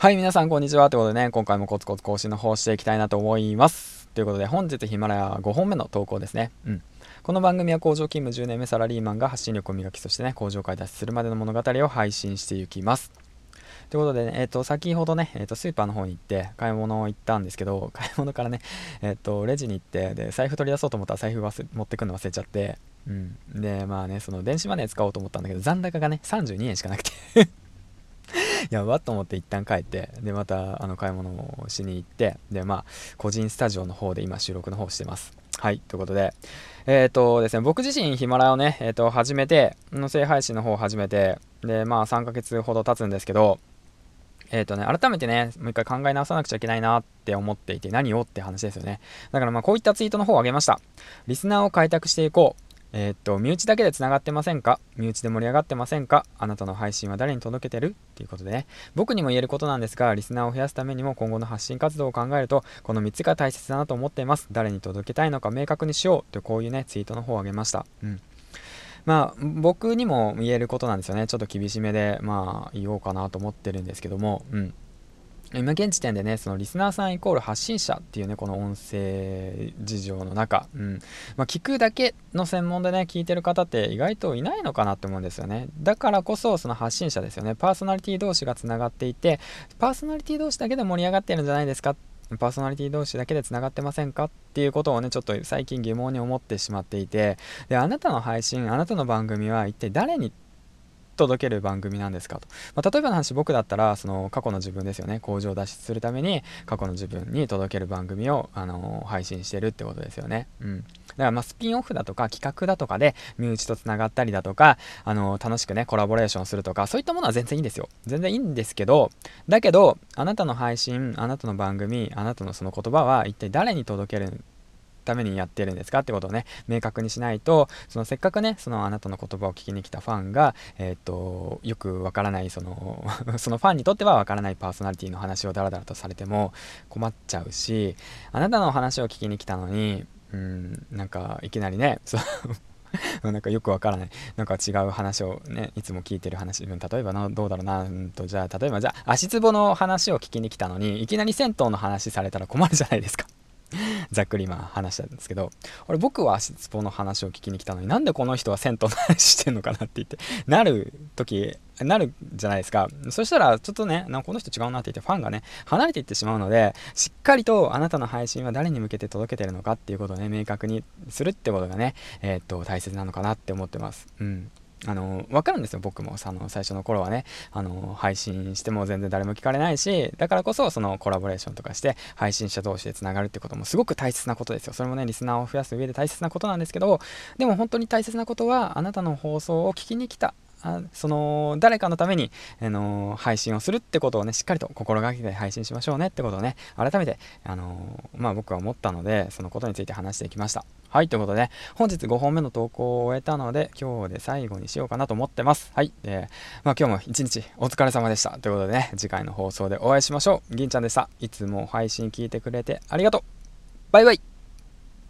はい、皆さんこんにちは。ということでね、今回もコツコツ更新の方していきたいなと思います。ということで、本日ヒマラヤ5本目の投稿ですね。うん。この番組は工場勤務10年目サラリーマンが発信力を磨き、そしてね、工場開脱するまでの物語を配信していきます。ということでね、えっ、ー、と、先ほどね、えっ、ー、と、スーパーの方に行って買い物を行ったんですけど、買い物からね、えっ、ー、と、レジに行って、で、財布取り出そうと思ったら財布忘持ってくるの忘れちゃって、うん。で、まあね、その電子マネー使おうと思ったんだけど、残高がね、32円しかなくて やばっと思って一旦帰って、で、また、あの、買い物をしに行って、で、まあ、個人スタジオの方で今収録の方してます。はい、ということで、えっ、とですね、僕自身ヒマラヤをね、えっ、と、始めて、音声配信の方を始めて、で、まあ、3ヶ月ほど経つんですけど、えっ、ー、とね、改めてね、もう一回考え直さなくちゃいけないなって思っていて、何をって話ですよね。だからまあ、こういったツイートの方を上げました。リスナーを開拓していこう。えー、っと、身内だけで繋がってませんか？身内で盛り上がってませんか？あなたの配信は誰に届けてる？っていうことでね、僕にも言えることなんですが、リスナーを増やすためにも今後の発信活動を考えると、この3つが大切だなと思っています。誰に届けたいのか明確にしようとこういうね、ツイートの方をあげました。うん。まあ、僕にも言えることなんですよね。ちょっと厳しめで、まあ、言おうかなと思ってるんですけども、うん。今現時点でね、そのリスナーさんイコール発信者っていうね、この音声事情の中、うん。まあ、聞くだけの専門でね、聞いてる方って意外といないのかなって思うんですよね。だからこそ、その発信者ですよね。パーソナリティ同士がつながっていて、パーソナリティ同士だけで盛り上がってるんじゃないですかパーソナリティ同士だけでつながってませんか？っていうことをね、ちょっと最近疑問に思ってしまっていて、で、あなたの配信、あなたの番組は一体誰に届ける番組なんですかと。まあ、例えばの話、僕だったら、その過去の自分ですよね。工場脱出するために、過去の自分に届ける番組を、あのー、配信してるってことですよね。うん。だからまあスピンオフだとか企画だとかで身内とつながったりだとか、あのー、楽しくね、コラボレーションするとか、そういったものは全然いいんですよ。全然いいんですけど、だけど、あなたの配信、あなたの番組、あなたのその言葉は一体誰に届けるためにやってるんですかってことをね、明確にしないと、そのせっかくね、そのあなたの言葉を聞きに来たファンが、えっ、と、よくわからない、その そのファンにとってはわからないパーソナリティの話をダラダラとされても困っちゃうし、あなたの話を聞きに来たのに、うん、なんかいきなりね、そう なんかよくわからない。なんか違う話をね、いつも聞いてる話。例えばな、どうだろうな、うんと、じゃあ、例えばじゃあ、足つぼの話を聞きに来たのに、いきなり銭湯の話されたら困るじゃないですか。ざっくり今話したんですけど、俺僕は足つぼの話を聞きに来たのになんでこの人は銭湯の話してんのかなって言って、なる時、なるじゃないですか。そしたらちょっとね、なんかこの人違うなって言ってファンがね、離れていってしまうので、しっかりとあなたの配信は誰に向けて届けてるのかっていうことをね、明確にするってことがね、えー、っと、大切なのかなって思ってます。うん。あの、わかるんですよ、僕も。あの、最初の頃はね、あの、配信しても全然誰も聞かれないし、だからこそ、そのコラボレーションとかして、配信者同士でつながるってこともすごく大切なことですよ。それもね、リスナーを増やす上で大切なことなんですけど、でも本当に大切なことは、あなたの放送を聞きに来たあその誰かのために、あの、配信をするってことをねしっかりと心がけて配信しましょうねってことをね改めて、あの、まあ、僕は思ったのでそのことについて話していきましたはいということで本日5本目の投稿を終えたので今日で最後にしようかなと思ってます。はいで、まあ、今日も一日お疲れ様でした。ということでね次回の放送でお会いしましょう。銀ちゃんでした。いつも配信聞いてくれてありがとう。バイバイ。